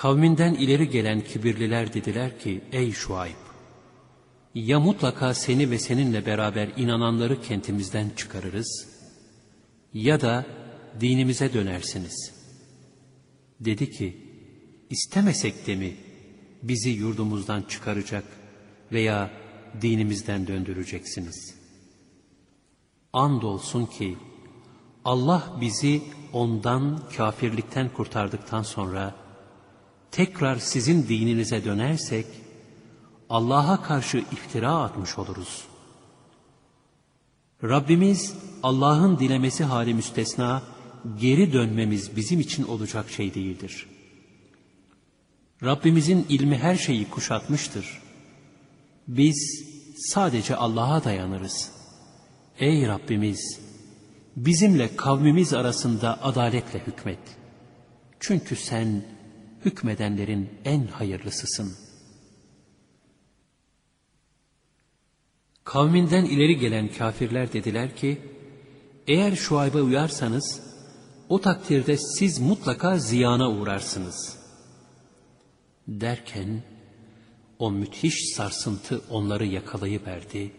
Kavminden ileri gelen kibirliler dediler ki, ey Şuayb, ya mutlaka seni ve seninle beraber inananları kentimizden çıkarırız, ya da dinimize dönersiniz. Dedi ki, istemesek de mi bizi yurdumuzdan çıkaracak veya dinimizden döndüreceksiniz? Andolsun ki, Allah bizi ondan kafirlikten kurtardıktan sonra, tekrar sizin dininize dönersek, Allah'a karşı iftira atmış oluruz. Rabbimiz Allah'ın dilemesi hali müstesna, geri dönmemiz bizim için olacak şey değildir. Rabbimizin ilmi her şeyi kuşatmıştır. Biz sadece Allah'a dayanırız. Ey Rabbimiz! Bizimle kavmimiz arasında adaletle hükmet. Çünkü sen hükmedenlerin en hayırlısısın. Kavminden ileri gelen kafirler dediler ki, eğer Şuayb'a uyarsanız, o takdirde siz mutlaka ziyana uğrarsınız. Derken, o müthiş sarsıntı onları yakalayıverdi,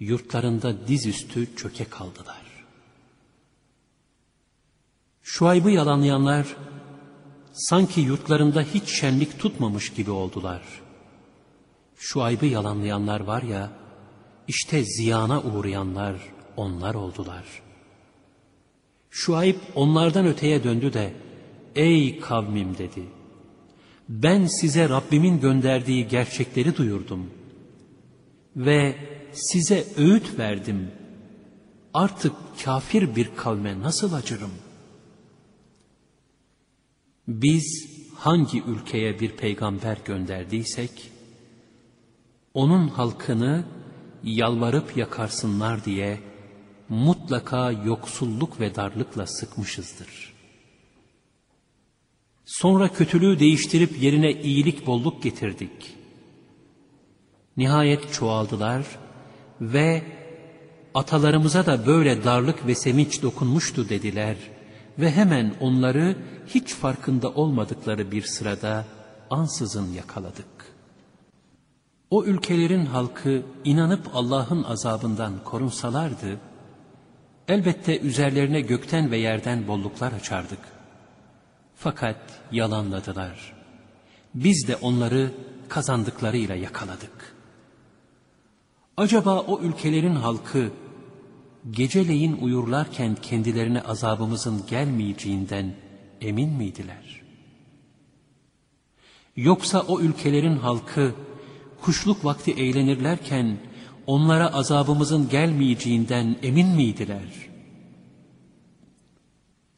yurtlarında dizüstü çöke kaldılar. Şuayb'ı yalanlayanlar, sanki yurtlarında hiç şenlik tutmamış gibi oldular. Şuayb'ı yalanlayanlar var ya, işte ziyana uğrayanlar onlar oldular. Şuayb onlardan öteye döndü de, ey kavmim dedi, ben size Rabbimin gönderdiği gerçekleri duyurdum ve size öğüt verdim. Artık kafir bir kavme nasıl acırım? Biz hangi ülkeye bir peygamber gönderdiysek, onun halkını yalvarıp yakarsınlar diye mutlaka yoksulluk ve darlıkla sıkmışızdır. Sonra kötülüğü değiştirip yerine iyilik bolluk getirdik. Nihayet çoğaldılar ve atalarımıza da böyle darlık ve sevinç dokunmuştu dediler ve hemen onları hiç farkında olmadıkları bir sırada ansızın yakaladık. O ülkelerin halkı inanıp Allah'ın azabından korunsalardı, elbette üzerlerine gökten ve yerden bolluklar açardık. Fakat yalanladılar. Biz de onları kazandıklarıyla yakaladık. Acaba o ülkelerin halkı geceleyin uyurlarken kendilerine azabımızın gelmeyeceğinden emin miydiler? Yoksa o ülkelerin halkı kuşluk vakti eğlenirlerken onlara azabımızın gelmeyeceğinden emin miydiler?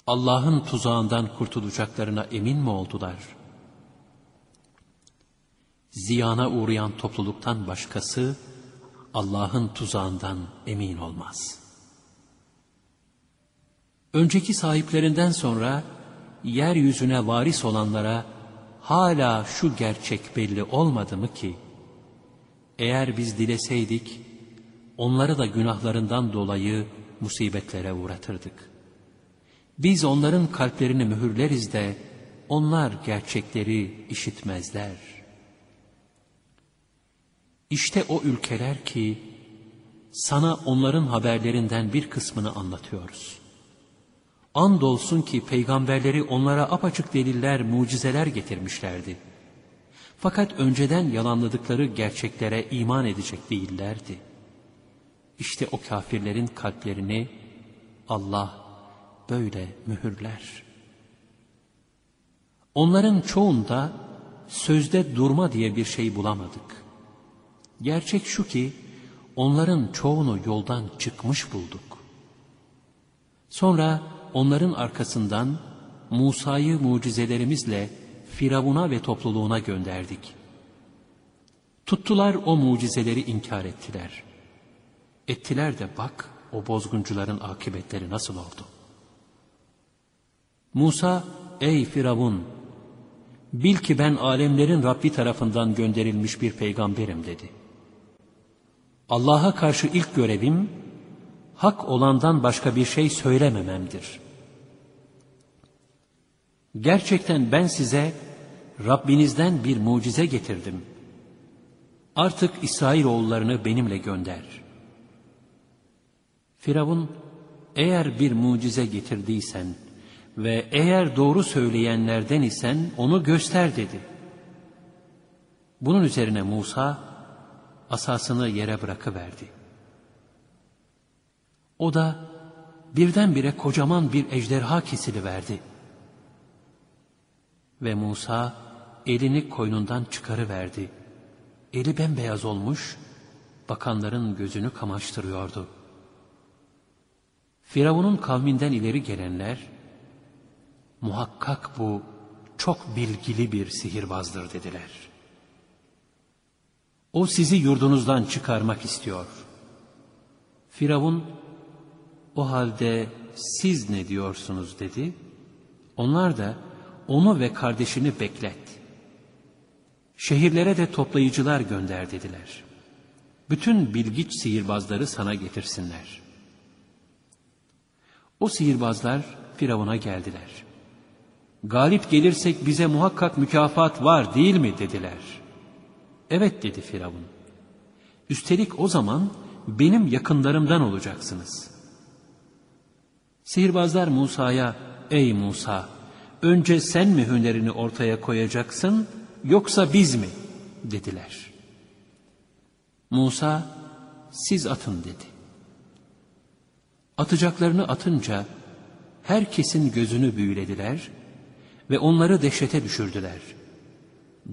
Allah'ın tuzağından kurtulacaklarına emin mi oldular? Ziyana uğrayan topluluktan başkası Allah'ın tuzağından emin olmaz. Önceki sahiplerinden sonra yeryüzüne varis olanlara hala şu gerçek belli olmadı mı ki, eğer biz dileseydik, onları da günahlarından dolayı musibetlere uğratırdık. Biz onların kalplerini mühürleriz de, onlar gerçekleri işitmezler. İşte o ülkeler ki, sana onların haberlerinden bir kısmını anlatıyoruz. Andolsun ki peygamberleri onlara apaçık deliller, mucizeler getirmişlerdi. Fakat önceden yalanladıkları gerçeklere iman edecek değillerdi. İşte o kafirlerin kalplerini Allah böyle mühürler. Onların çoğunda sözde durma diye bir şey bulamadık. Gerçek şu ki onların çoğunu yoldan çıkmış bulduk. Sonra onların arkasından Musa'yı mucizelerimizle Firavun'a ve topluluğuna gönderdik. Tuttular o mucizeleri inkar ettiler. Ettiler de bak o bozguncuların akıbetleri nasıl oldu. Musa, ey Firavun, bil ki ben alemlerin Rabbi tarafından gönderilmiş bir peygamberim dedi. Allah'a karşı ilk görevim, hak olandan başka bir şey söylemememdir. Gerçekten ben size Rabbinizden bir mucize getirdim. Artık İsrailoğullarını benimle gönder. Firavun, eğer bir mucize getirdiysen ve eğer doğru söyleyenlerden isen onu göster dedi. Bunun üzerine Musa asasını yere bırakıverdi. O da birdenbire kocaman bir ejderha kesiliverdi. Ve Musa elini koynundan çıkarıverdi. Eli bembeyaz olmuş, bakanların gözünü kamaştırıyordu. Firavun'un kavminden ileri gelenler, muhakkak bu çok bilgili bir sihirbazdır dediler. O sizi yurdunuzdan çıkarmak istiyor. Firavun, o halde siz ne diyorsunuz dedi. Onlar da onu ve kardeşini beklet. Şehirlere de toplayıcılar gönder dediler. Bütün bilgiç sihirbazları sana getirsinler. O sihirbazlar Firavun'a geldiler. Galip gelirsek bize muhakkak mükafat var değil mi dediler. Evet dedi Firavun. Üstelik o zaman benim yakınlarımdan olacaksınız. Sihirbazlar Musa'ya, ey Musa, önce sen mi hünerini ortaya koyacaksın, yoksa biz mi? dediler. Musa, siz atın dedi. Atacaklarını atınca, herkesin gözünü büyülediler ve onları dehşete düşürdüler.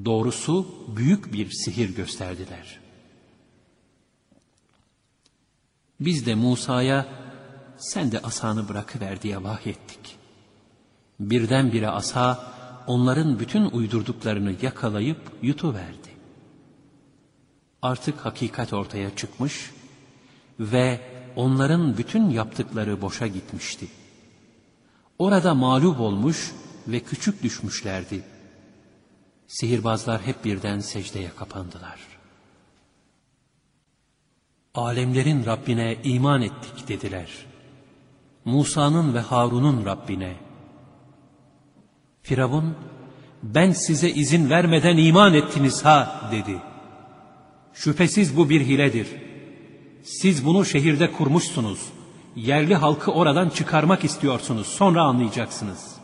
Doğrusu büyük bir sihir gösterdiler. Biz de Musa'ya sen de asanı bırakıver diye vahyettik. Birdenbire asa onların bütün uydurduklarını yakalayıp yutuverdi. Artık hakikat ortaya çıkmış ve onların bütün yaptıkları boşa gitmişti. Orada mağlup olmuş ve küçük düşmüşlerdi. Sihirbazlar hep birden secdeye kapandılar. Alemlerin Rabbine iman ettik dediler. Musa'nın ve Harun'un Rabbine. Firavun, ben size izin vermeden iman ettiniz ha dedi. Şüphesiz bu bir hiledir. Siz bunu şehirde kurmuşsunuz. Yerli halkı oradan çıkarmak istiyorsunuz. Sonra anlayacaksınız.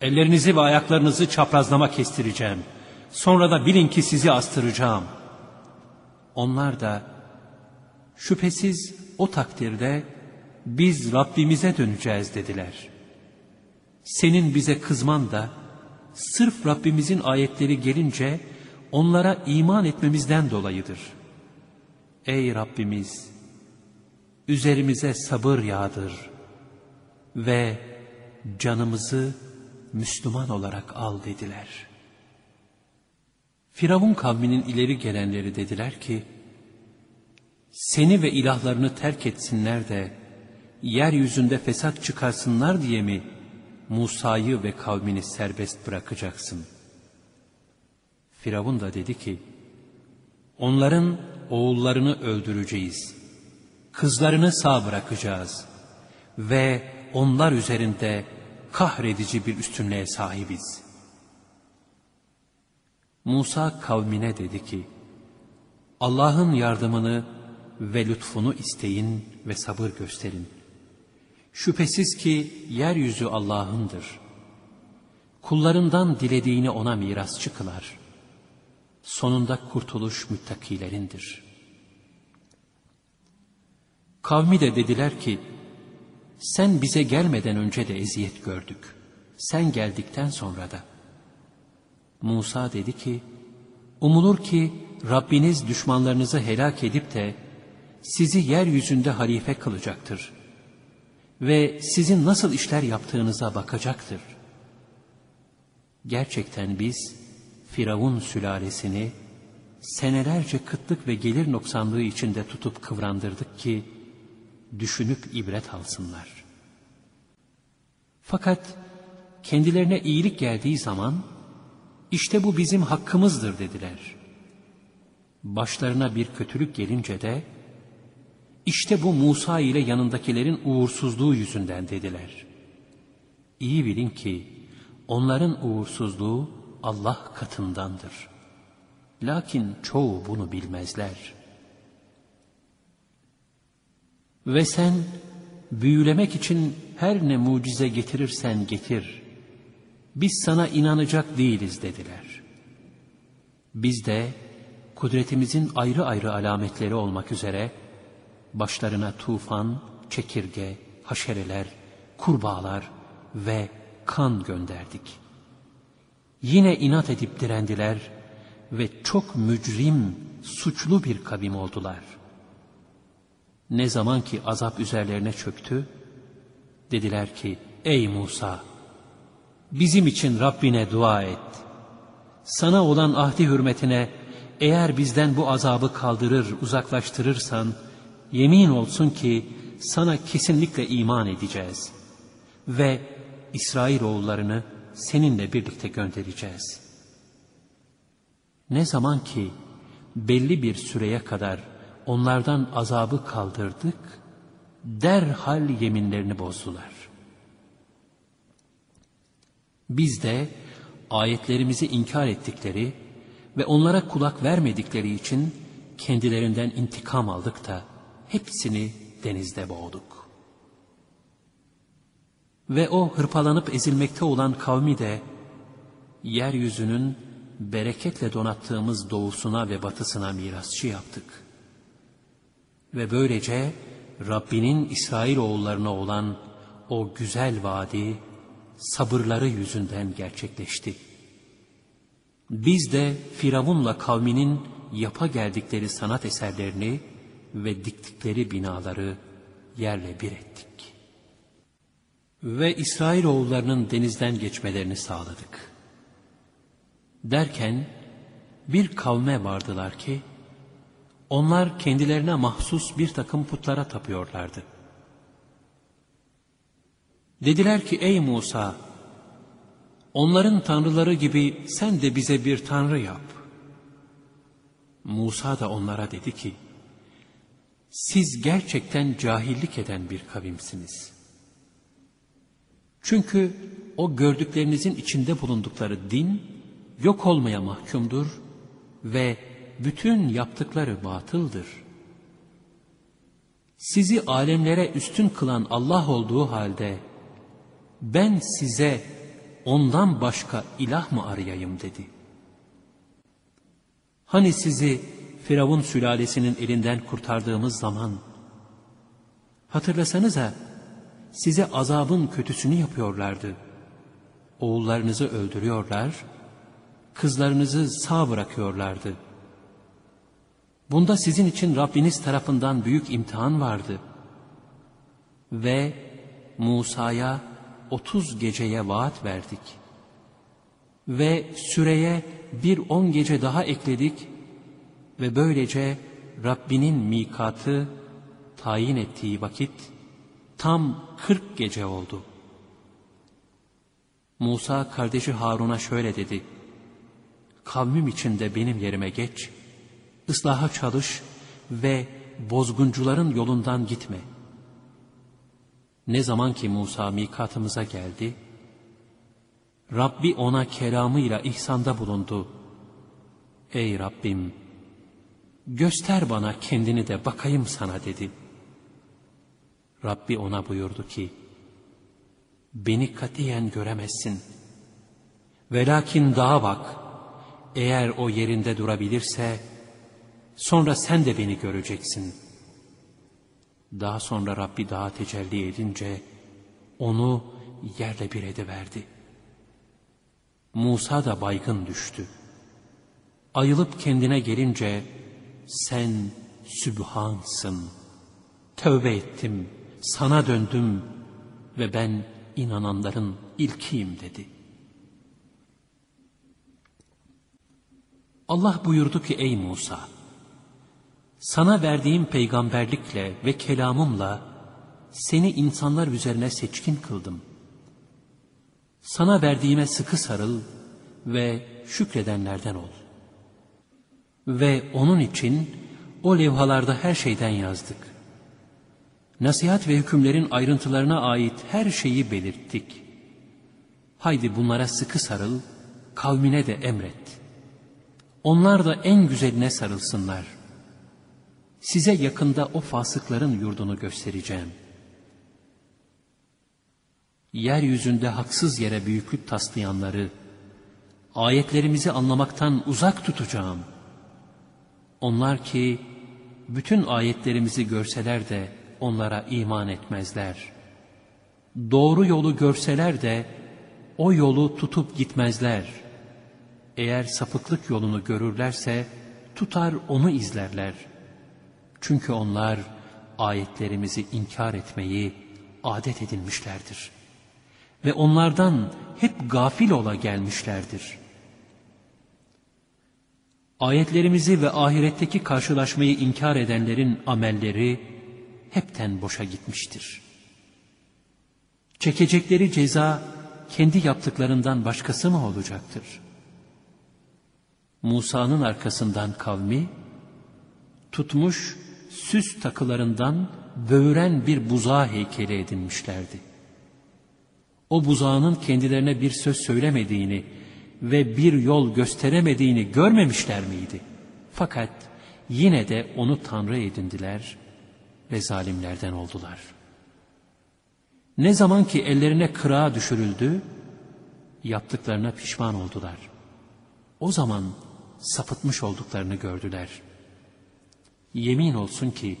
Ellerinizi ve ayaklarınızı çaprazlama kestireceğim. Sonra da bilin ki sizi astıracağım. Onlar da şüphesiz o takdirde biz Rabbimize döneceğiz dediler. Senin bize kızman da sırf Rabbimizin ayetleri gelince onlara iman etmemizden dolayıdır. Ey Rabbimiz! Üzerimize sabır yağdır ve canımızı Müslüman olarak al dediler. Firavun kavminin ileri gelenleri dediler ki, seni ve ilahlarını terk etsinler de, yeryüzünde fesat çıkarsınlar diye mi Musa'yı ve kavmini serbest bırakacaksın? Firavun da dedi ki, onların oğullarını öldüreceğiz, kızlarını sağ bırakacağız ve onlar üzerinde kahredici bir üstünlüğe sahibiz. Musa kavmine dedi ki, Allah'ın yardımını ve lütfunu isteyin ve sabır gösterin. Şüphesiz ki yeryüzü Allah'ındır. Kullarından dilediğini ona miras çıkılar. Sonunda kurtuluş müttakilerindir. Kavmi de dediler ki, sen bize gelmeden önce de eziyet gördük. Sen geldikten sonra da. Musa dedi ki, umulur ki Rabbiniz düşmanlarınızı helak edip de sizi yeryüzünde halife kılacaktır. Ve sizin nasıl işler yaptığınıza bakacaktır. Gerçekten biz Firavun sülalesini senelerce kıtlık ve gelir noksanlığı içinde tutup kıvrandırdık ki düşünüp ibret alsınlar. Fakat kendilerine iyilik geldiği zaman işte bu bizim hakkımızdır dediler. Başlarına bir kötülük gelince de işte bu Musa ile yanındakilerin uğursuzluğu yüzünden dediler. İyi bilin ki Onların uğursuzluğu Allah katındandır. Lakin çoğu bunu bilmezler. Ve sen büyülemek için her ne mucize getirirsen getir. Biz sana inanacak değiliz dediler. Biz de kudretimizin ayrı ayrı alametleri olmak üzere başlarına tufan, çekirge, haşereler, kurbağalar ve kan gönderdik. Yine inat edip direndiler ve çok mücrim, suçlu bir kavim oldular. Ne zaman ki azap üzerlerine çöktü, dediler ki, ey Musa, bizim için Rabbine dua et. Sana olan ahdi hürmetine eğer bizden bu azabı kaldırır, uzaklaştırırsan, yemin olsun ki sana kesinlikle iman edeceğiz. Ve İsrail oğullarını seninle birlikte göndereceğiz. Ne zaman ki belli bir süreye kadar onlardan azabı kaldırdık, derhal yeminlerini bozdular. Biz de ayetlerimizi inkar ettikleri ve onlara kulak vermedikleri için kendilerinden intikam aldık da hepsini denizde boğduk. Ve o hırpalanıp ezilmekte olan kavmi de yeryüzünün bereketle donattığımız doğusuna ve batısına mirasçı yaptık. Ve böylece Rabbinin İsrail oğullarına olan o güzel vaadi sabırları yüzünden gerçekleşti. Biz de Firavun'la kavminin yapa geldikleri sanat eserlerini ve diktikleri binaları yerle bir ettik. Ve İsrail oğullarının denizden geçmelerini sağladık. Derken bir kavme vardılar ki, onlar kendilerine mahsus bir takım putlara tapıyorlardı. Dediler ki ey Musa, onların tanrıları gibi sen de bize bir tanrı yap. Musa da onlara dedi ki, siz gerçekten cahillik eden bir kavimsiniz. Çünkü o gördüklerinizin içinde bulundukları din yok olmaya mahkumdur ve bütün yaptıkları batıldır. Sizi alemlere üstün kılan Allah olduğu halde ben size ondan başka ilah mı arayayım dedi. Hani sizi Firavun sülalesinin elinden kurtardığımız zaman hatırlasanıza size azabın kötüsünü yapıyorlardı. Oğullarınızı öldürüyorlar, kızlarınızı sağ bırakıyorlardı. Bunda sizin için Rabbiniz tarafından büyük imtihan vardı. Ve Musa'ya otuz geceye vaat verdik. Ve süreye bir on gece daha ekledik ve böylece Rabbinin mikatı tayin ettiği vakit tam kırk gece oldu. Musa kardeşi Harun'a şöyle dedi. Kavmim içinde benim yerime geç, ıslaha çalış ve bozguncuların yolundan gitme. Ne zaman ki Musa mikatımıza geldi, Rabbi ona kelamıyla ihsanda bulundu. Ey Rabbim! Göster bana kendini de bakayım sana dedi. Rabbi ona buyurdu ki, beni katiyen göremezsin. Velakin dağa bak, eğer o yerinde durabilirse, sonra sen de beni göreceksin. Daha sonra Rabbi dağa tecelli edince, onu yerle bir ediverdi. Musa da baygın düştü. Ayılıp kendine gelince, sen Sübhansın. Tövbe ettim, sana döndüm ve ben inananların ilkiyim dedi. Allah buyurdu ki ey Musa, sana verdiğim peygamberlikle ve kelamımla seni insanlar üzerine seçkin kıldım. Sana verdiğime sıkı sarıl ve şükredenlerden ol. Ve onun için o levhalarda her şeyden yazdık. Nasihat ve hükümlerin ayrıntılarına ait her şeyi belirttik. Haydi bunlara sıkı sarıl, kavmine de emret. Onlar da en güzeline sarılsınlar. Size yakında o fasıkların yurdunu göstereceğim. Yeryüzünde haksız yere büyüklük taslayanları, ayetlerimizi anlamaktan uzak tutacağım. Onlar ki bütün ayetlerimizi görseler de onlara iman etmezler. Doğru yolu görseler de o yolu tutup gitmezler. Eğer sapıklık yolunu görürlerse tutar onu izlerler. Çünkü onlar ayetlerimizi inkar etmeyi adet edinmişlerdir. Ve onlardan hep gafil ola gelmişlerdir. Ayetlerimizi ve ahiretteki karşılaşmayı inkar edenlerin amelleri hepten boşa gitmiştir. Çekecekleri ceza kendi yaptıklarından başkası mı olacaktır? Musa'nın arkasından kavmi, tutmuş süs takılarından böğüren bir buzağı heykeli edinmişlerdi. O buzağının kendilerine bir söz söylemediğini ve bir yol gösteremediğini görmemişler miydi? Fakat yine de onu Tanrı edindiler ve zalimlerden oldular. Ne zaman ki ellerine kırağa düşürüldü, yaptıklarına pişman oldular. O zaman sapıtmış olduklarını gördüler. Yemin olsun ki,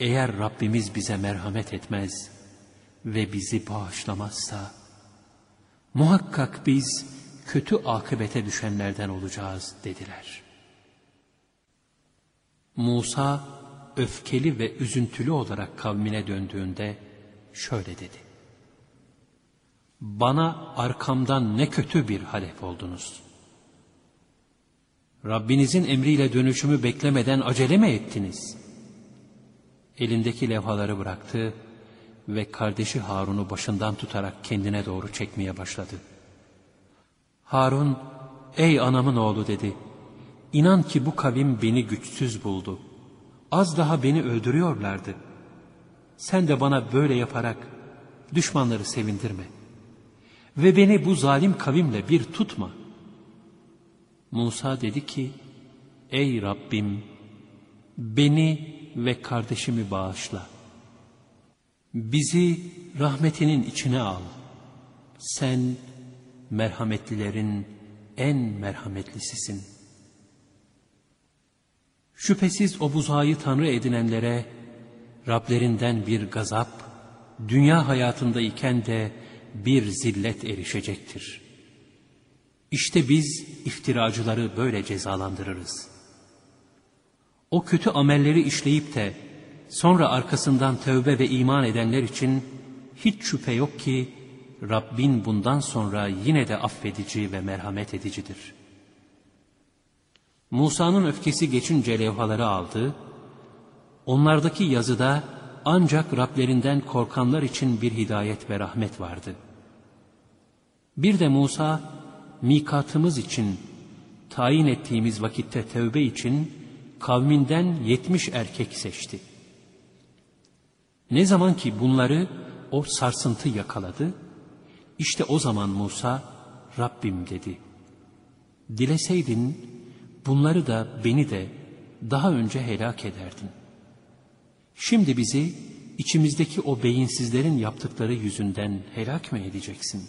eğer Rabbimiz bize merhamet etmez ve bizi bağışlamazsa, muhakkak biz kötü akıbete düşenlerden olacağız dediler. Musa öfkeli ve üzüntülü olarak kavmine döndüğünde şöyle dedi. Bana arkamdan ne kötü bir halef oldunuz. Rabbinizin emriyle dönüşümü beklemeden acele mi ettiniz? Elindeki levhaları bıraktı ve kardeşi Harun'u başından tutarak kendine doğru çekmeye başladı. Harun, ey anamın oğlu dedi. İnan ki bu kavim beni güçsüz buldu. Az daha beni öldürüyorlardı. Sen de bana böyle yaparak düşmanları sevindirme. Ve beni bu zalim kavimle bir tutma. Musa dedi ki, Ey Rabbim, beni ve kardeşimi bağışla. Bizi rahmetinin içine al. Sen merhametlilerin en merhametlisisin. Şüphesiz o buzağı tanrı edinenlere Rablerinden bir gazap, dünya hayatındayken de bir zillet erişecektir. İşte biz iftiracıları böyle cezalandırırız. O kötü amelleri işleyip de sonra arkasından tövbe ve iman edenler için hiç şüphe yok ki Rabbin bundan sonra yine de affedici ve merhamet edicidir. Musa'nın öfkesi geçince levhaları aldı, onlardaki yazıda ancak Rablerinden korkanlar için bir hidayet ve rahmet vardı. Bir de Musa, mikatımız için, tayin ettiğimiz vakitte tövbe için kavminden yetmiş erkek seçti. Ne zaman ki bunları o sarsıntı yakaladı, işte o zaman Musa, Rabbim dedi. Dileseydin bunları da beni de daha önce helak ederdin. Şimdi bizi içimizdeki o beyinsizlerin yaptıkları yüzünden helak mı edeceksin?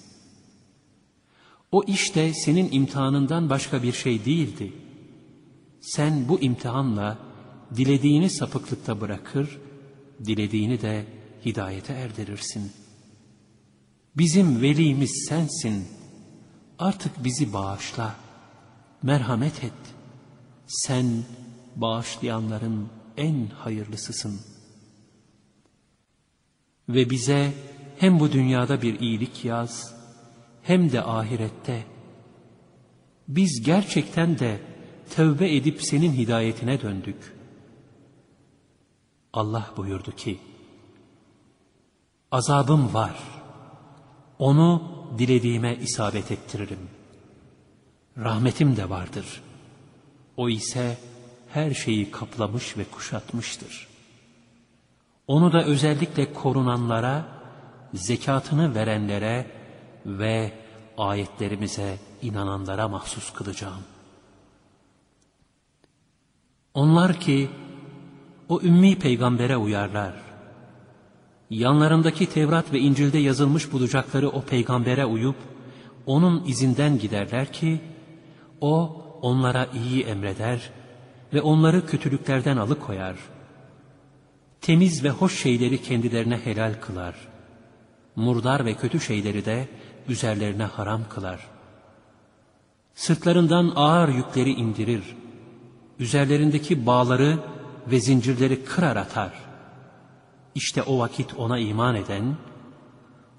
O işte senin imtihanından başka bir şey değildi. Sen bu imtihanla dilediğini sapıklıkta bırakır, dilediğini de hidayete erdirirsin.'' Bizim velimiz sensin. Artık bizi bağışla. Merhamet et. Sen bağışlayanların en hayırlısısın. Ve bize hem bu dünyada bir iyilik yaz, hem de ahirette. Biz gerçekten de tövbe edip senin hidayetine döndük. Allah buyurdu ki, azabım var.'' Onu dilediğime isabet ettiririm. Rahmetim de vardır. O ise her şeyi kaplamış ve kuşatmıştır. Onu da özellikle korunanlara, zekatını verenlere ve ayetlerimize inananlara mahsus kılacağım. Onlar ki o ümmi peygambere uyarlar. Yanlarındaki Tevrat ve İncil'de yazılmış bulacakları o peygambere uyup onun izinden giderler ki o onlara iyi emreder ve onları kötülüklerden alıkoyar. Temiz ve hoş şeyleri kendilerine helal kılar. Murdar ve kötü şeyleri de üzerlerine haram kılar. Sırtlarından ağır yükleri indirir. Üzerlerindeki bağları ve zincirleri kırar atar. İşte o vakit ona iman eden,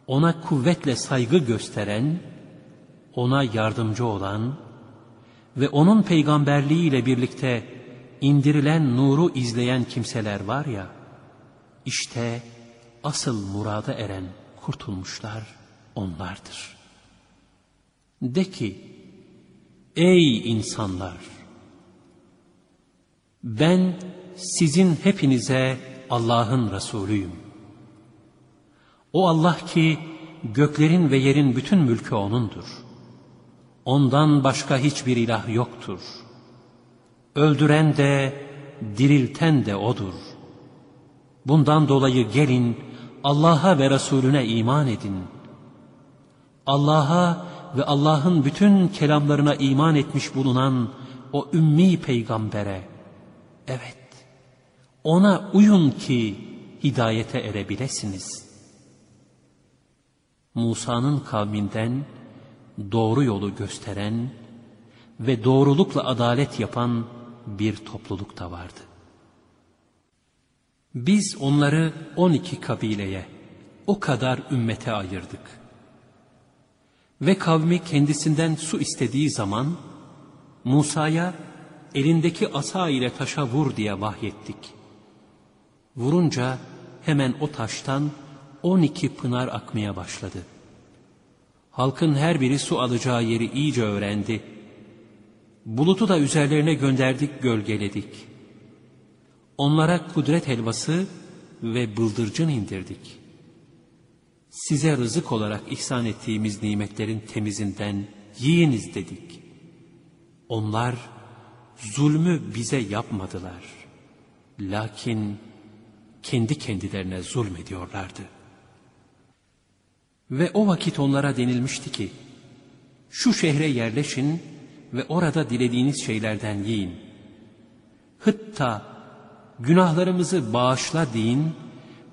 ona kuvvetle saygı gösteren, ona yardımcı olan ve onun peygamberliği ile birlikte indirilen nuru izleyen kimseler var ya, işte asıl murada eren kurtulmuşlar onlardır. De ki, ey insanlar! Ben sizin hepinize Allah'ın Resulüyüm. O Allah ki göklerin ve yerin bütün mülkü O'nundur. Ondan başka hiçbir ilah yoktur. Öldüren de, dirilten de O'dur. Bundan dolayı gelin Allah'a ve Resulüne iman edin. Allah'a ve Allah'ın bütün kelamlarına iman etmiş bulunan o ümmi peygambere, evet, ona uyun ki hidayete erebilesiniz. Musa'nın kavminden doğru yolu gösteren ve doğrulukla adalet yapan bir topluluk da vardı. Biz onları on iki kabileye, o kadar ümmete ayırdık. Ve kavmi kendisinden su istediği zaman, Musa'ya elindeki asa ile taşa vur diye vahyettik. Vurunca hemen o taştan on iki pınar akmaya başladı. Halkın her biri su alacağı yeri iyice öğrendi. Bulutu da üzerlerine gönderdik, gölgeledik.'' Onlara kudret helvası ve bıldırcın indirdik. Size rızık olarak ihsan ettiğimiz nimetlerin temizinden yiyiniz dedik. Onlar zulmü bize yapmadılar. Lakin kendi kendilerine zulmediyorlardı. Ve o vakit onlara denilmişti ki, şu şehre yerleşin ve orada dilediğiniz şeylerden yiyin. Hıtta günahlarımızı bağışla deyin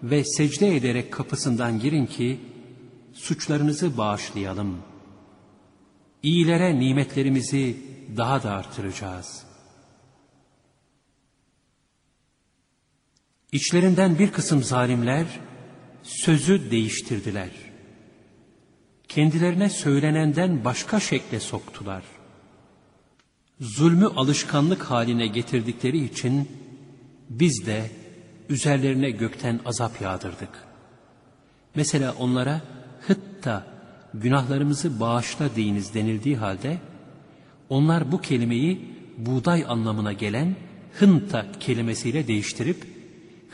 ve secde ederek kapısından girin ki suçlarınızı bağışlayalım. İyilere nimetlerimizi daha da artıracağız. İçlerinden bir kısım zalimler sözü değiştirdiler. Kendilerine söylenenden başka şekle soktular. Zulmü alışkanlık haline getirdikleri için biz de üzerlerine gökten azap yağdırdık. Mesela onlara hıtta günahlarımızı bağışla deyiniz denildiği halde onlar bu kelimeyi buğday anlamına gelen hınta kelimesiyle değiştirip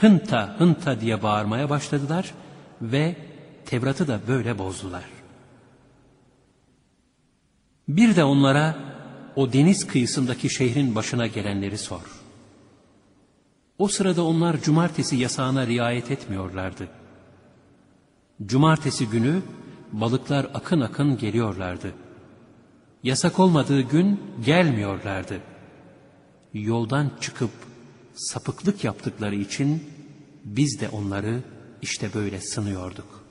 hınta hınta diye bağırmaya başladılar ve Tevrat'ı da böyle bozdular. Bir de onlara o deniz kıyısındaki şehrin başına gelenleri sor. O sırada onlar cumartesi yasağına riayet etmiyorlardı. Cumartesi günü balıklar akın akın geliyorlardı. Yasak olmadığı gün gelmiyorlardı. Yoldan çıkıp sapıklık yaptıkları için biz de onları işte böyle sınıyorduk.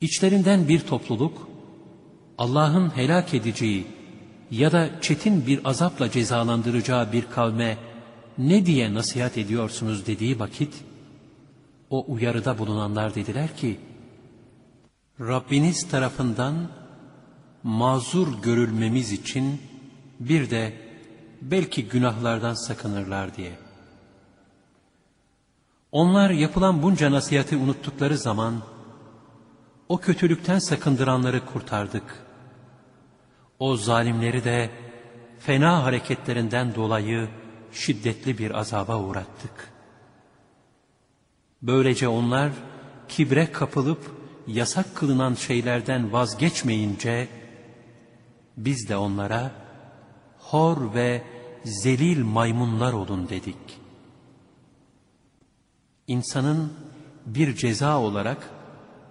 İçlerinden bir topluluk Allah'ın helak edeceği ya da çetin bir azapla cezalandıracağı bir kavme ne diye nasihat ediyorsunuz dediği vakit, o uyarıda bulunanlar dediler ki, Rabbiniz tarafından mazur görülmemiz için bir de belki günahlardan sakınırlar diye. Onlar yapılan bunca nasihati unuttukları zaman, o kötülükten sakındıranları kurtardık. O zalimleri de fena hareketlerinden dolayı şiddetli bir azaba uğrattık. Böylece onlar kibre kapılıp yasak kılınan şeylerden vazgeçmeyince, biz de onlara hor ve zelil maymunlar olun dedik. İnsanın bir ceza olarak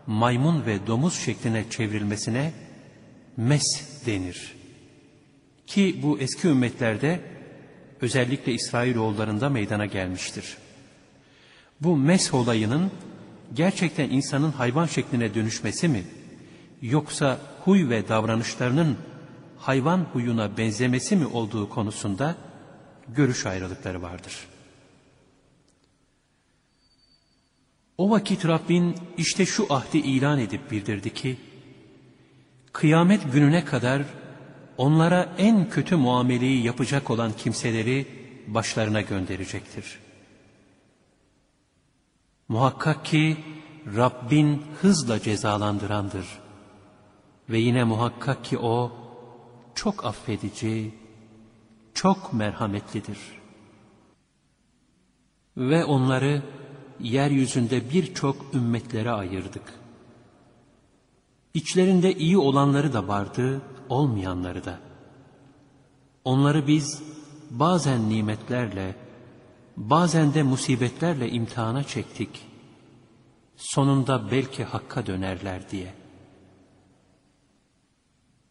maymun ve domuz şekline çevrilmesine mes denir. Ki bu eski ümmetlerde özellikle İsrailoğullarında meydana gelmiştir. Bu mes olayının gerçekten insanın hayvan şekline dönüşmesi mi? Yoksa huy ve davranışlarının hayvan huyuna benzemesi mi olduğu konusunda görüş ayrılıkları vardır. O vakit Rabbin işte şu ahdi ilan edip bildirdi ki, kıyamet gününe kadar onlara en kötü muameleyi yapacak olan kimseleri başlarına gönderecektir. Muhakkak ki Rabbin hızla cezalandırandır. Ve yine muhakkak ki O çok affedici, çok merhametlidir. Ve onları yeryüzünde birçok ümmetlere ayırdık. İçlerinde iyi olanları da vardı, olmayanları da. Onları biz bazen nimetlerle, bazen de musibetlerle imtihana çektik. Sonunda belki hakka dönerler diye.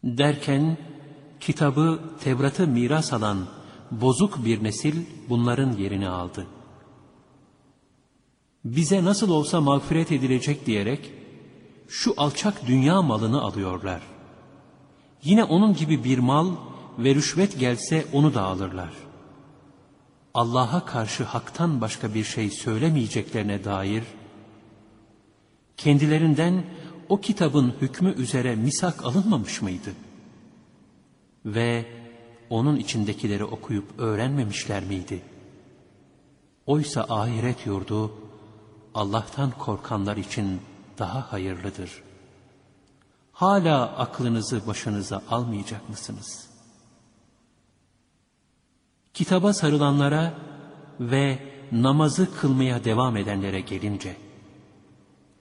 Derken kitabı Tevrat'ı miras alan bozuk bir nesil bunların yerini aldı. Bize nasıl olsa mağfiret edilecek diyerek şu alçak dünya malını alıyorlar. Yine onun gibi bir mal ve rüşvet gelse onu da alırlar. Allah'a karşı haktan başka bir şey söylemeyeceklerine dair kendilerinden o kitabın hükmü üzere misak alınmamış mıydı? Ve onun içindekileri okuyup öğrenmemişler miydi? Oysa ahiret yurdu Allah'tan korkanlar için daha hayırlıdır. Hala aklınızı başınıza almayacak mısınız? Kitaba sarılanlara ve namazı kılmaya devam edenlere gelince,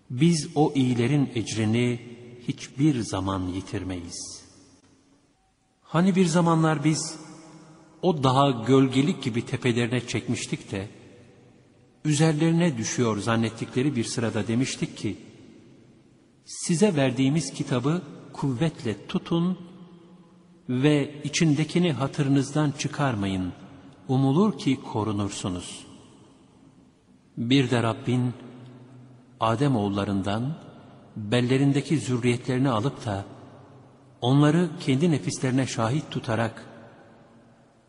biz o iyilerin ecrini hiçbir zaman yitirmeyiz. Hani bir zamanlar biz o daha gölgelik gibi tepelerine çekmiştik de, üzerlerine düşüyor zannettikleri bir sırada demiştik ki, size verdiğimiz kitabı kuvvetle tutun ve içindekini hatırınızdan çıkarmayın. Umulur ki korunursunuz. Bir de Rabbin Adem oğullarından bellerindeki zürriyetlerini alıp da onları kendi nefislerine şahit tutarak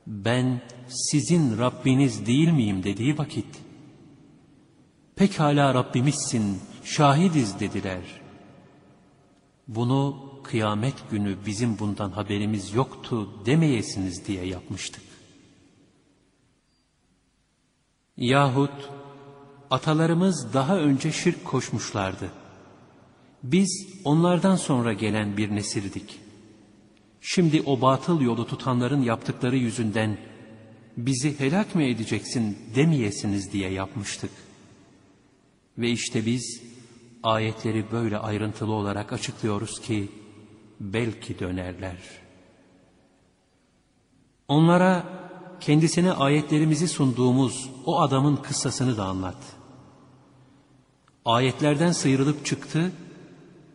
ben sizin Rabbiniz değil miyim dediği vakit pekala Rabbimizsin şahidiz dediler.'' Bunu kıyamet günü bizim bundan haberimiz yoktu demeyesiniz diye yapmıştık. Yahut atalarımız daha önce şirk koşmuşlardı. Biz onlardan sonra gelen bir nesildik. Şimdi o batıl yolu tutanların yaptıkları yüzünden bizi helak mı edeceksin demeyesiniz diye yapmıştık. Ve işte biz ayetleri böyle ayrıntılı olarak açıklıyoruz ki belki dönerler. Onlara kendisine ayetlerimizi sunduğumuz o adamın kıssasını da anlat. Ayetlerden sıyrılıp çıktı,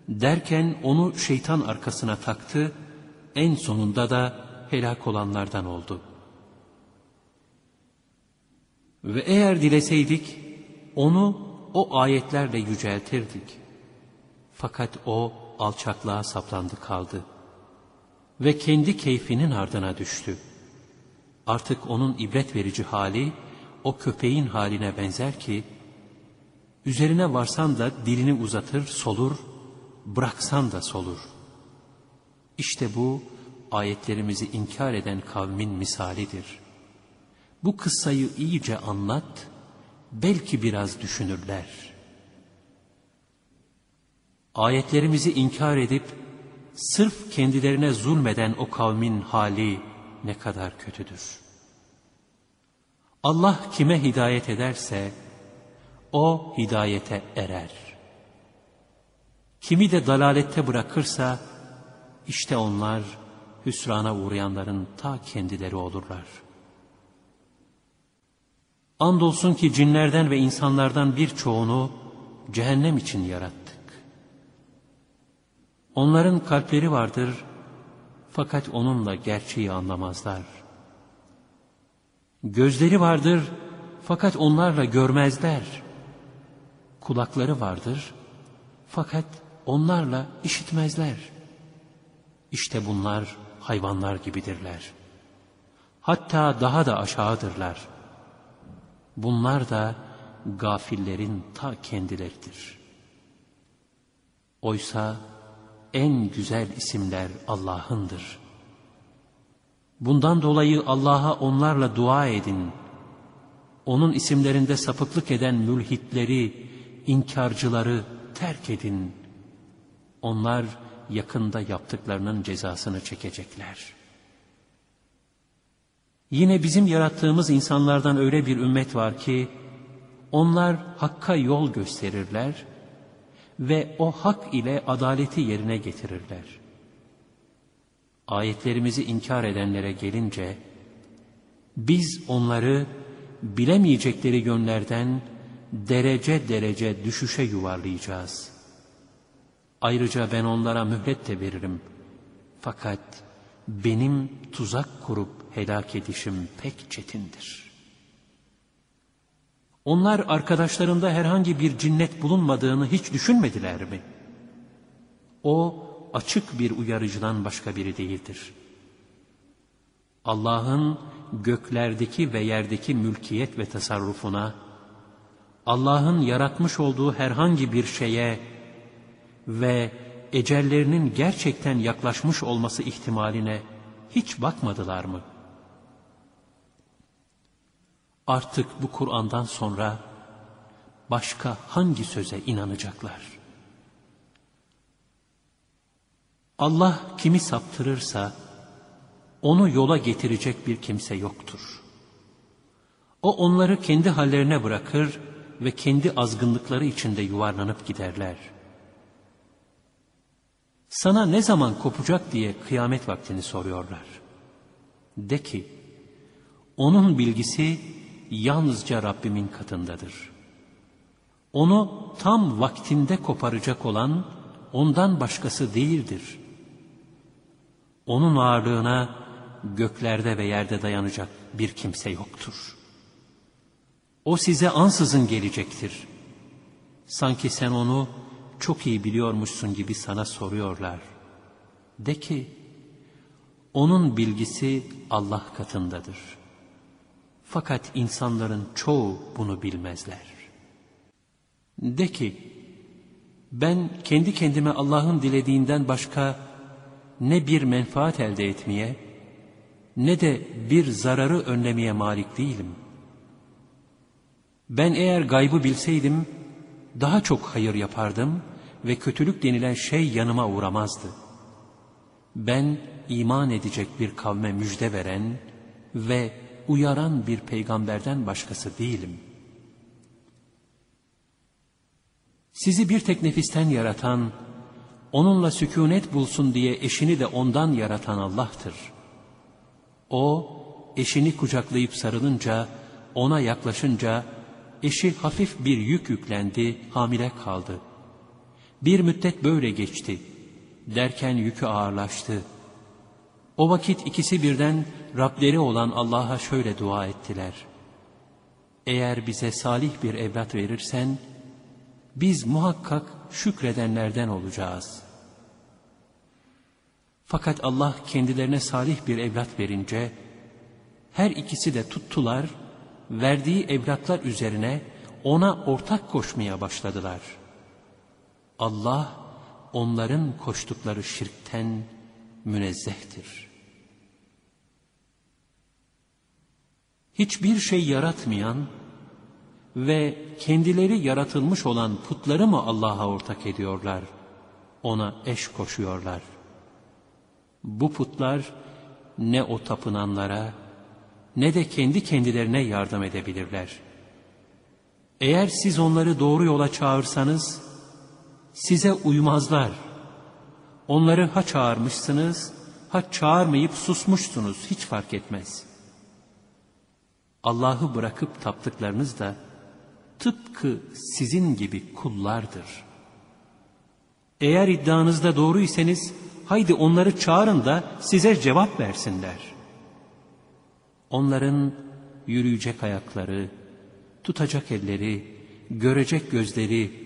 derken onu şeytan arkasına taktı, en sonunda da helak olanlardan oldu. Ve eğer dileseydik, onu o ayetlerle yüceltirdik. Fakat o alçaklığa saplandı kaldı. Ve kendi keyfinin ardına düştü. Artık onun ibret verici hali o köpeğin haline benzer ki, üzerine varsan da dilini uzatır, solur, bıraksan da solur. İşte bu ayetlerimizi inkar eden kavmin misalidir. Bu kıssayı iyice anlat belki biraz düşünürler. Ayetlerimizi inkar edip sırf kendilerine zulmeden o kavmin hali ne kadar kötüdür. Allah kime hidayet ederse o hidayete erer. Kimi de dalalette bırakırsa, işte onlar hüsrana uğrayanların ta kendileri olurlar. Andolsun ki cinlerden ve insanlardan birçoğunu cehennem için yarattık. Onların kalpleri vardır fakat onunla gerçeği anlamazlar. Gözleri vardır fakat onlarla görmezler. Kulakları vardır fakat onlarla işitmezler. İşte bunlar hayvanlar gibidirler. Hatta daha da aşağıdırlar. Bunlar da gafillerin ta kendileridir. Oysa en güzel isimler Allah'ındır. Bundan dolayı Allah'a onlarla dua edin. Onun isimlerinde sapıklık eden mülhitleri, inkarcıları terk edin. Onlar yakında yaptıklarının cezasını çekecekler. Yine bizim yarattığımız insanlardan öyle bir ümmet var ki, onlar Hakk'a yol gösterirler ve o hak ile adaleti yerine getirirler. Ayetlerimizi inkar edenlere gelince, biz onları bilemeyecekleri yönlerden derece derece düşüşe yuvarlayacağız. Ayrıca ben onlara mühlet de veririm. Fakat benim tuzak kurup helak edişim pek çetindir. Onlar arkadaşlarında herhangi bir cinnet bulunmadığını hiç düşünmediler mi? O açık bir uyarıcıdan başka biri değildir. Allah'ın göklerdeki ve yerdeki mülkiyet ve tasarrufuna, Allah'ın yaratmış olduğu herhangi bir şeye ve ecellerinin gerçekten yaklaşmış olması ihtimaline hiç bakmadılar mı? Artık bu Kur'an'dan sonra başka hangi söze inanacaklar? Allah kimi saptırırsa onu yola getirecek bir kimse yoktur. O onları kendi hallerine bırakır ve kendi azgınlıkları içinde yuvarlanıp giderler. Sana ne zaman kopacak diye kıyamet vaktini soruyorlar. De ki, onun bilgisi yalnızca Rabbimin katındadır. Onu tam vaktinde koparacak olan ondan başkası değildir. Onun ağırlığına göklerde ve yerde dayanacak bir kimse yoktur. O size ansızın gelecektir. Sanki sen onu çok iyi biliyormuşsun gibi sana soruyorlar. De ki, onun bilgisi Allah katındadır. Fakat insanların çoğu bunu bilmezler. De ki, ben kendi kendime Allah'ın dilediğinden başka ne bir menfaat elde etmeye, ne de bir zararı önlemeye malik değilim. Ben eğer gaybı bilseydim, daha çok hayır yapardım ve kötülük denilen şey yanıma uğramazdı. Ben iman edecek bir kavme müjde veren ve uyaran bir peygamberden başkası değilim. Sizi bir tek nefisten yaratan, onunla sükunet bulsun diye eşini de ondan yaratan Allah'tır. O, eşini kucaklayıp sarılınca, ona yaklaşınca, eşi hafif bir yük yüklendi, hamile kaldı. Bir müddet böyle geçti. Derken yükü ağırlaştı. O vakit ikisi birden Rableri olan Allah'a şöyle dua ettiler. Eğer bize salih bir evlat verirsen, biz muhakkak şükredenlerden olacağız. Fakat Allah kendilerine salih bir evlat verince, her ikisi de tuttular, verdiği evlatlar üzerine ona ortak koşmaya başladılar. Allah, onların koştukları şirkten münezzehtir. Hiçbir şey yaratmayan ve kendileri yaratılmış olan putları mı Allah'a ortak ediyorlar? Ona eş koşuyorlar. Bu putlar ne o tapınanlara ne de kendi kendilerine yardım edebilirler. Eğer siz onları doğru yola çağırsanız, size uymazlar. Onları ha çağırmışsınız, ha çağırmayıp susmuşsunuz, hiç fark etmez. Allah'ı bırakıp taptıklarınız da tıpkı sizin gibi kullardır. Eğer iddianızda doğru haydi onları çağırın da size cevap versinler. Onların yürüyecek ayakları, tutacak elleri, görecek gözleri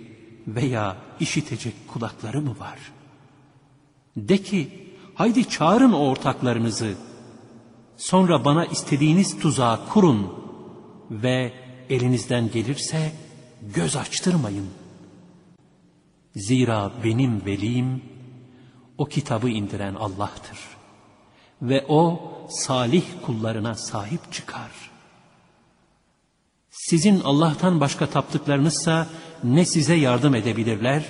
veya işitecek kulakları mı var? De ki, haydi çağırın o ortaklarınızı. Sonra bana istediğiniz tuzağı kurun ve elinizden gelirse göz açtırmayın. Zira benim velim o kitabı indiren Allah'tır. Ve o salih kullarına sahip çıkar. Sizin Allah'tan başka taptıklarınızsa ne size yardım edebilirler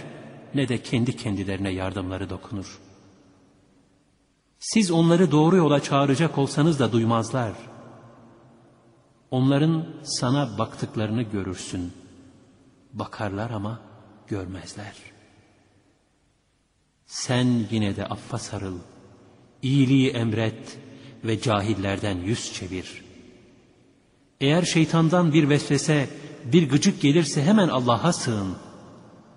ne de kendi kendilerine yardımları dokunur. Siz onları doğru yola çağıracak olsanız da duymazlar. Onların sana baktıklarını görürsün. Bakarlar ama görmezler. Sen yine de affa sarıl, iyiliği emret ve cahillerden yüz çevir. Eğer şeytandan bir vesvese, bir gıcık gelirse hemen Allah'a sığın.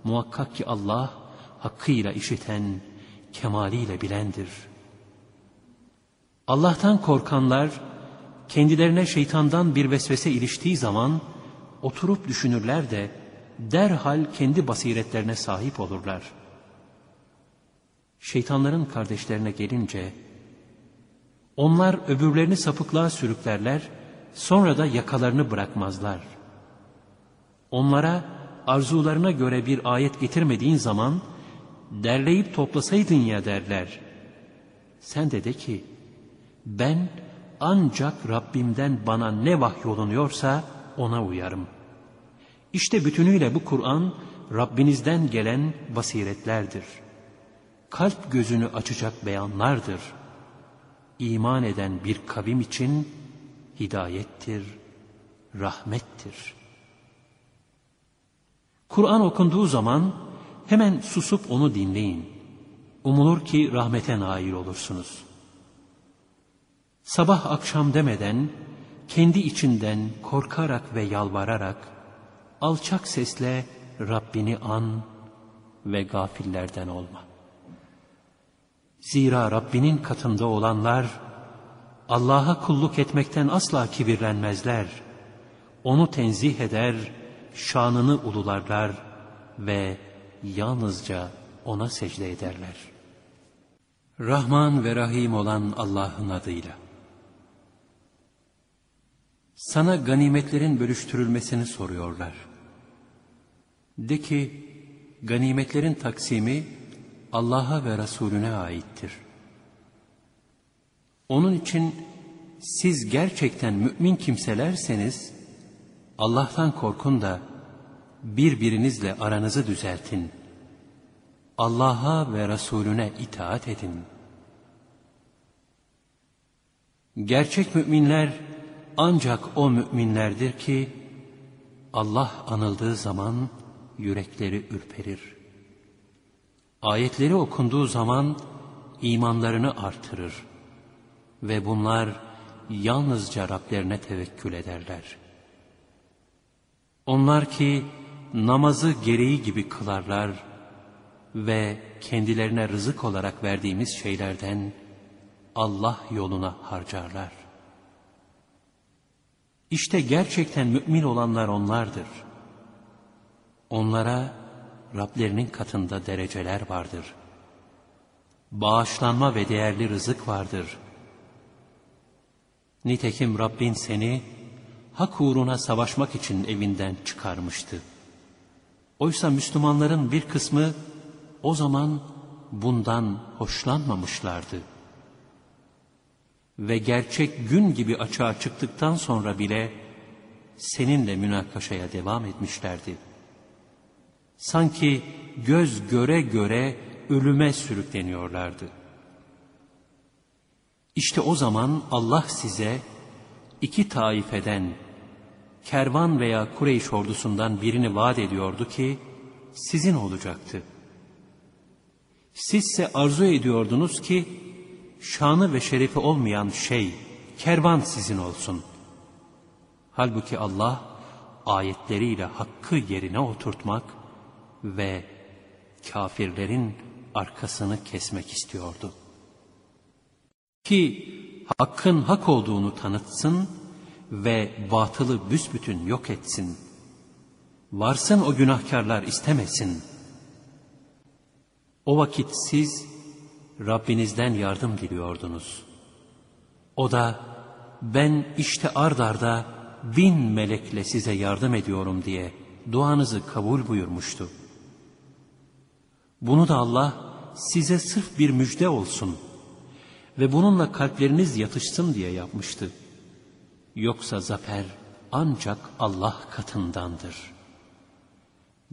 Muhakkak ki Allah hakkıyla işiten, kemaliyle bilendir. Allah'tan korkanlar, kendilerine şeytandan bir vesvese iliştiği zaman, oturup düşünürler de, derhal kendi basiretlerine sahip olurlar. Şeytanların kardeşlerine gelince, onlar öbürlerini sapıklığa sürüklerler, sonra da yakalarını bırakmazlar. Onlara arzularına göre bir ayet getirmediğin zaman derleyip toplasaydın ya derler. Sen de de ki ben ancak Rabbimden bana ne vahyolunuyorsa ona uyarım. İşte bütünüyle bu Kur'an Rabbinizden gelen basiretlerdir. Kalp gözünü açacak beyanlardır. İman eden bir kavim için hidayettir, rahmettir. Kur'an okunduğu zaman hemen susup onu dinleyin. Umulur ki rahmete nail olursunuz. Sabah akşam demeden, kendi içinden korkarak ve yalvararak, alçak sesle Rabbini an ve gafillerden olma. Zira Rabbinin katında olanlar, Allah'a kulluk etmekten asla kibirlenmezler. Onu tenzih eder, şanını ulularlar ve yalnızca ona secde ederler. Rahman ve Rahim olan Allah'ın adıyla. Sana ganimetlerin bölüştürülmesini soruyorlar. De ki, ganimetlerin taksimi Allah'a ve Resulüne aittir. Onun için siz gerçekten mümin kimselerseniz, Allah'tan korkun da birbirinizle aranızı düzeltin. Allah'a ve Resulüne itaat edin. Gerçek müminler ancak o müminlerdir ki Allah anıldığı zaman yürekleri ürperir. Ayetleri okunduğu zaman imanlarını artırır ve bunlar yalnızca Rablerine tevekkül ederler. Onlar ki namazı gereği gibi kılarlar ve kendilerine rızık olarak verdiğimiz şeylerden Allah yoluna harcarlar. İşte gerçekten mümin olanlar onlardır. Onlara Rablerinin katında dereceler vardır. Bağışlanma ve değerli rızık vardır. Nitekim Rabbin seni hak uğruna savaşmak için evinden çıkarmıştı. Oysa Müslümanların bir kısmı o zaman bundan hoşlanmamışlardı. Ve gerçek gün gibi açığa çıktıktan sonra bile seninle münakaşaya devam etmişlerdi. Sanki göz göre göre ölüme sürükleniyorlardı. İşte o zaman Allah size iki taifeden kervan veya Kureyş ordusundan birini vaat ediyordu ki sizin olacaktı. Sizse arzu ediyordunuz ki şanı ve şerefi olmayan şey, kervan sizin olsun. Halbuki Allah ayetleriyle hakkı yerine oturtmak ve kafirlerin arkasını kesmek istiyordu. Ki hakkın hak olduğunu tanıtsın ve batılı büsbütün yok etsin. Varsın o günahkarlar istemesin. O vakit siz Rabbinizden yardım diliyordunuz. O da ben işte ardarda bin melekle size yardım ediyorum diye duanızı kabul buyurmuştu. Bunu da Allah size sırf bir müjde olsun ve bununla kalpleriniz yatışsın diye yapmıştı. Yoksa zafer ancak Allah katındandır.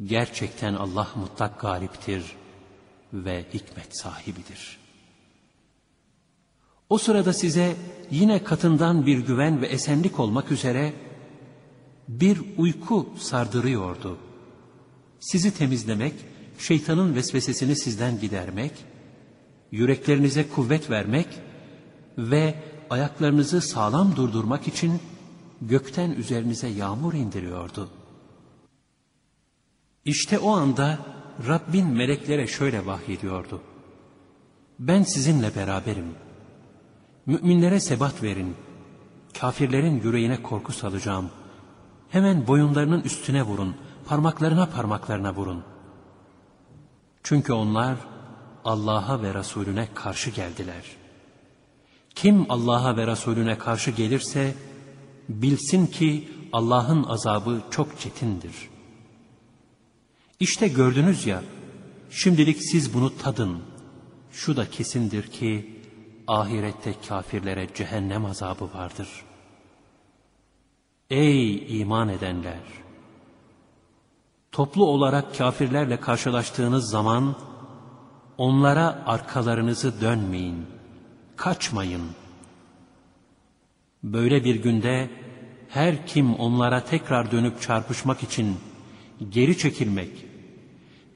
Gerçekten Allah mutlak galiptir ve hikmet sahibidir. O sırada size yine katından bir güven ve esenlik olmak üzere bir uyku sardırıyordu. Sizi temizlemek, şeytanın vesvesesini sizden gidermek, yüreklerinize kuvvet vermek ve ayaklarınızı sağlam durdurmak için gökten üzerinize yağmur indiriyordu. İşte o anda Rabbin meleklere şöyle vahyediyordu. Ben sizinle beraberim. Müminlere sebat verin. Kafirlerin yüreğine korku salacağım. Hemen boyunlarının üstüne vurun. Parmaklarına parmaklarına vurun. Çünkü onlar Allah'a ve Resulüne karşı geldiler. Kim Allah'a ve Resulüne karşı gelirse bilsin ki Allah'ın azabı çok çetindir. İşte gördünüz ya, şimdilik siz bunu tadın. Şu da kesindir ki ahirette kafirlere cehennem azabı vardır. Ey iman edenler! Toplu olarak kafirlerle karşılaştığınız zaman onlara arkalarınızı dönmeyin, kaçmayın. Böyle bir günde her kim onlara tekrar dönüp çarpışmak için geri çekilmek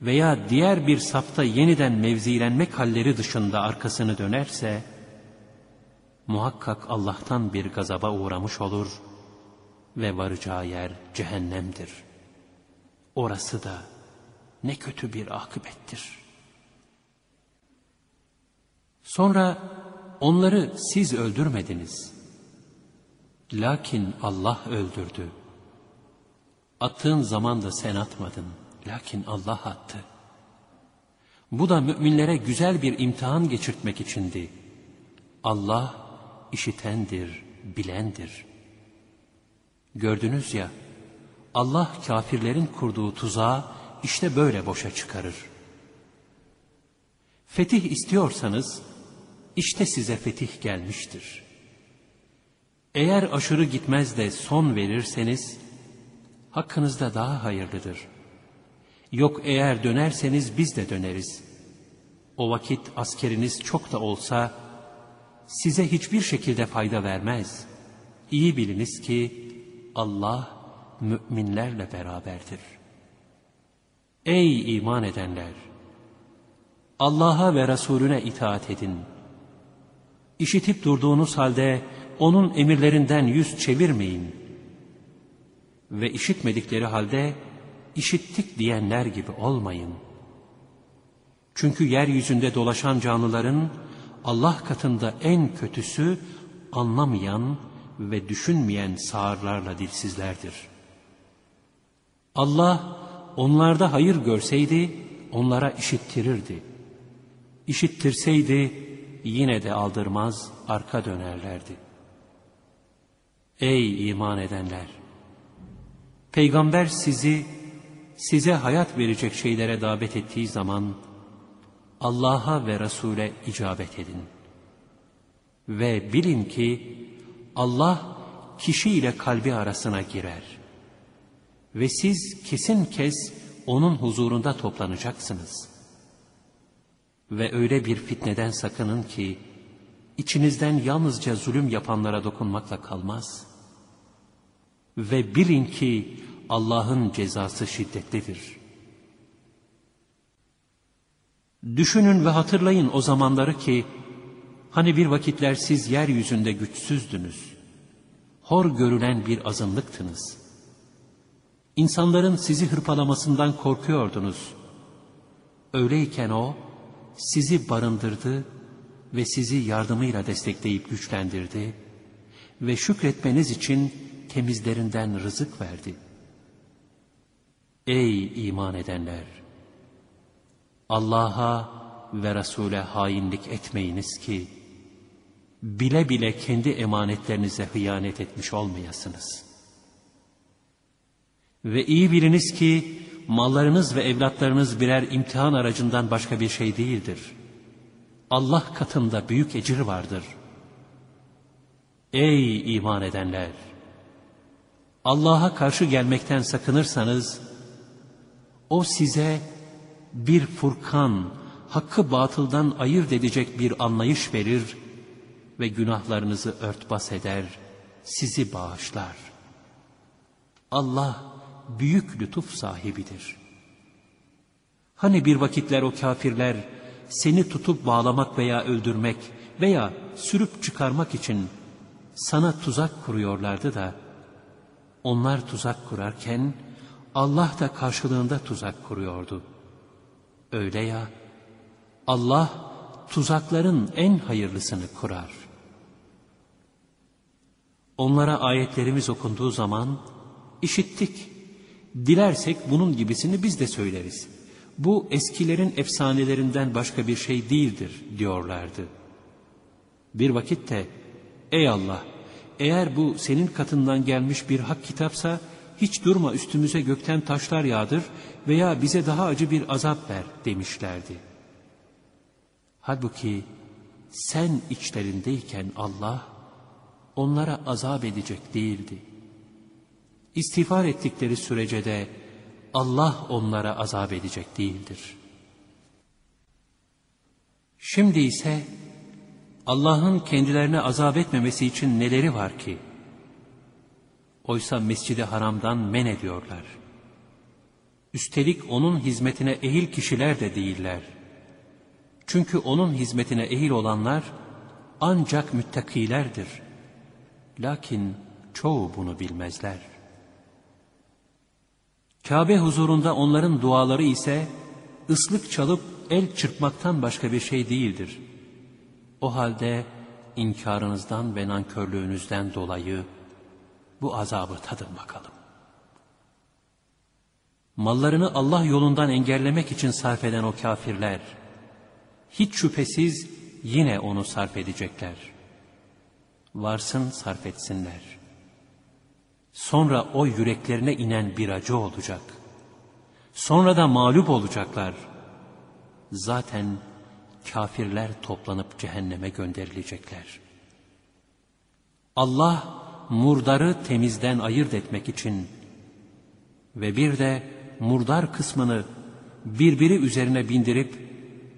veya diğer bir safta yeniden mevzilenmek halleri dışında arkasını dönerse, muhakkak Allah'tan bir gazaba uğramış olur ve varacağı yer cehennemdir. Orası da ne kötü bir akıbettir. Sonra onları siz öldürmediniz. Lakin Allah öldürdü. Attığın zaman da sen atmadın. Lakin Allah attı. Bu da müminlere güzel bir imtihan geçirtmek içindi. Allah işitendir, bilendir. Gördünüz ya, Allah kafirlerin kurduğu tuzağı işte böyle boşa çıkarır. Fetih istiyorsanız, işte size fetih gelmiştir. Eğer aşırı gitmez de son verirseniz, hakkınızda daha hayırlıdır. Yok eğer dönerseniz biz de döneriz. O vakit askeriniz çok da olsa, size hiçbir şekilde fayda vermez. İyi biliniz ki Allah müminlerle beraberdir. Ey iman edenler! Allah'a ve Resulüne itaat edin. İşitip durduğunuz halde onun emirlerinden yüz çevirmeyin. Ve işitmedikleri halde işittik diyenler gibi olmayın. Çünkü yeryüzünde dolaşan canlıların Allah katında en kötüsü anlamayan ve düşünmeyen sağırlarla dilsizlerdir. Allah onlarda hayır görseydi onlara işittirirdi. İşittirseydi yine de aldırmaz arka dönerlerdi. Ey iman edenler! Peygamber sizi size hayat verecek şeylere davet ettiği zaman Allah'a ve Resul'e icabet edin. Ve bilin ki Allah kişiyle kalbi arasına girer. Ve siz kesin kez onun huzurunda toplanacaksınız. Ve öyle bir fitneden sakının ki, içinizden yalnızca zulüm yapanlara dokunmakla kalmaz. Ve bilin ki Allah'ın cezası şiddetlidir. Düşünün ve hatırlayın o zamanları ki, hani bir vakitler siz yeryüzünde güçsüzdünüz. Hor görülen bir azınlıktınız. İnsanların sizi hırpalamasından korkuyordunuz. Öyleyken o, sizi barındırdı ve sizi yardımıyla destekleyip güçlendirdi ve şükretmeniz için temizlerinden rızık verdi. Ey iman edenler! Allah'a ve Resul'e hainlik etmeyiniz ki, bile bile kendi emanetlerinize hıyanet etmiş olmayasınız. Ve iyi biliniz ki, mallarınız ve evlatlarınız birer imtihan aracından başka bir şey değildir. Allah katında büyük ecir vardır. Ey iman edenler! Allah'a karşı gelmekten sakınırsanız, O size bir furkan, hakkı batıldan ayırt edecek bir anlayış verir ve günahlarınızı örtbas eder, sizi bağışlar. Allah büyük lütuf sahibidir. Hani bir vakitler o kafirler seni tutup bağlamak veya öldürmek veya sürüp çıkarmak için sana tuzak kuruyorlardı da, onlar tuzak kurarken Allah da karşılığında tuzak kuruyordu. Öyle ya, Allah tuzakların en hayırlısını kurar. Onlara ayetlerimiz okunduğu zaman, işittik, dilersek bunun gibisini biz de söyleriz. Bu eskilerin efsanelerinden başka bir şey değildir diyorlardı. Bir vakitte, ey Allah, eğer bu senin katından gelmiş bir hak kitapsa, hiç durma üstümüze gökten taşlar yağdır veya bize daha acı bir azap ver demişlerdi. Halbuki sen içlerindeyken Allah onlara azap edecek değildi. İstiğfar ettikleri sürece de Allah onlara azap edecek değildir. Şimdi ise Allah'ın kendilerine azap etmemesi için neleri var ki? Oysa mescidi haramdan men ediyorlar. Üstelik onun hizmetine ehil kişiler de değiller. Çünkü onun hizmetine ehil olanlar ancak müttakilerdir. Lakin çoğu bunu bilmezler. Kabe huzurunda onların duaları ise ıslık çalıp el çırpmaktan başka bir şey değildir. O halde inkarınızdan ve nankörlüğünüzden dolayı bu azabı tadın bakalım. Mallarını Allah yolundan engellemek için sarf eden o kafirler, hiç şüphesiz yine onu sarf edecekler. Varsın sarf etsinler. Sonra o yüreklerine inen bir acı olacak. Sonra da mağlup olacaklar. Zaten kafirler toplanıp cehenneme gönderilecekler. Allah murdarı temizden ayırt etmek için ve bir de murdar kısmını birbiri üzerine bindirip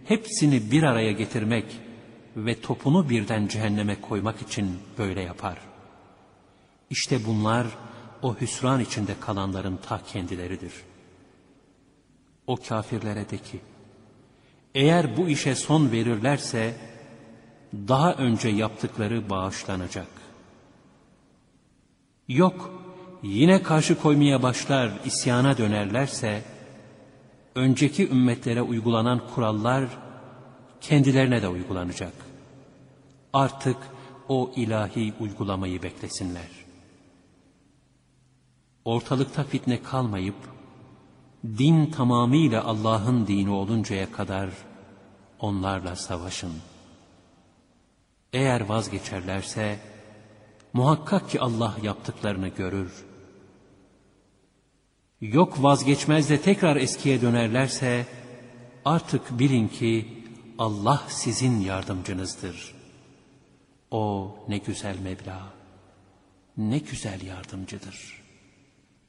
hepsini bir araya getirmek ve topunu birden cehenneme koymak için böyle yapar. İşte bunlar o hüsran içinde kalanların ta kendileridir. O kafirlere de ki, eğer bu işe son verirlerse, daha önce yaptıkları bağışlanacak. Yok, yine karşı koymaya başlar, isyana dönerlerse, önceki ümmetlere uygulanan kurallar kendilerine de uygulanacak. Artık o ilahi uygulamayı beklesinler. Ortalıkta fitne kalmayıp, din tamamıyla Allah'ın dini oluncaya kadar onlarla savaşın. Eğer vazgeçerlerse, muhakkak ki Allah yaptıklarını görür. Yok vazgeçmez de tekrar eskiye dönerlerse, artık bilin ki Allah sizin yardımcınızdır. O ne güzel Mevla, ne güzel yardımcıdır.''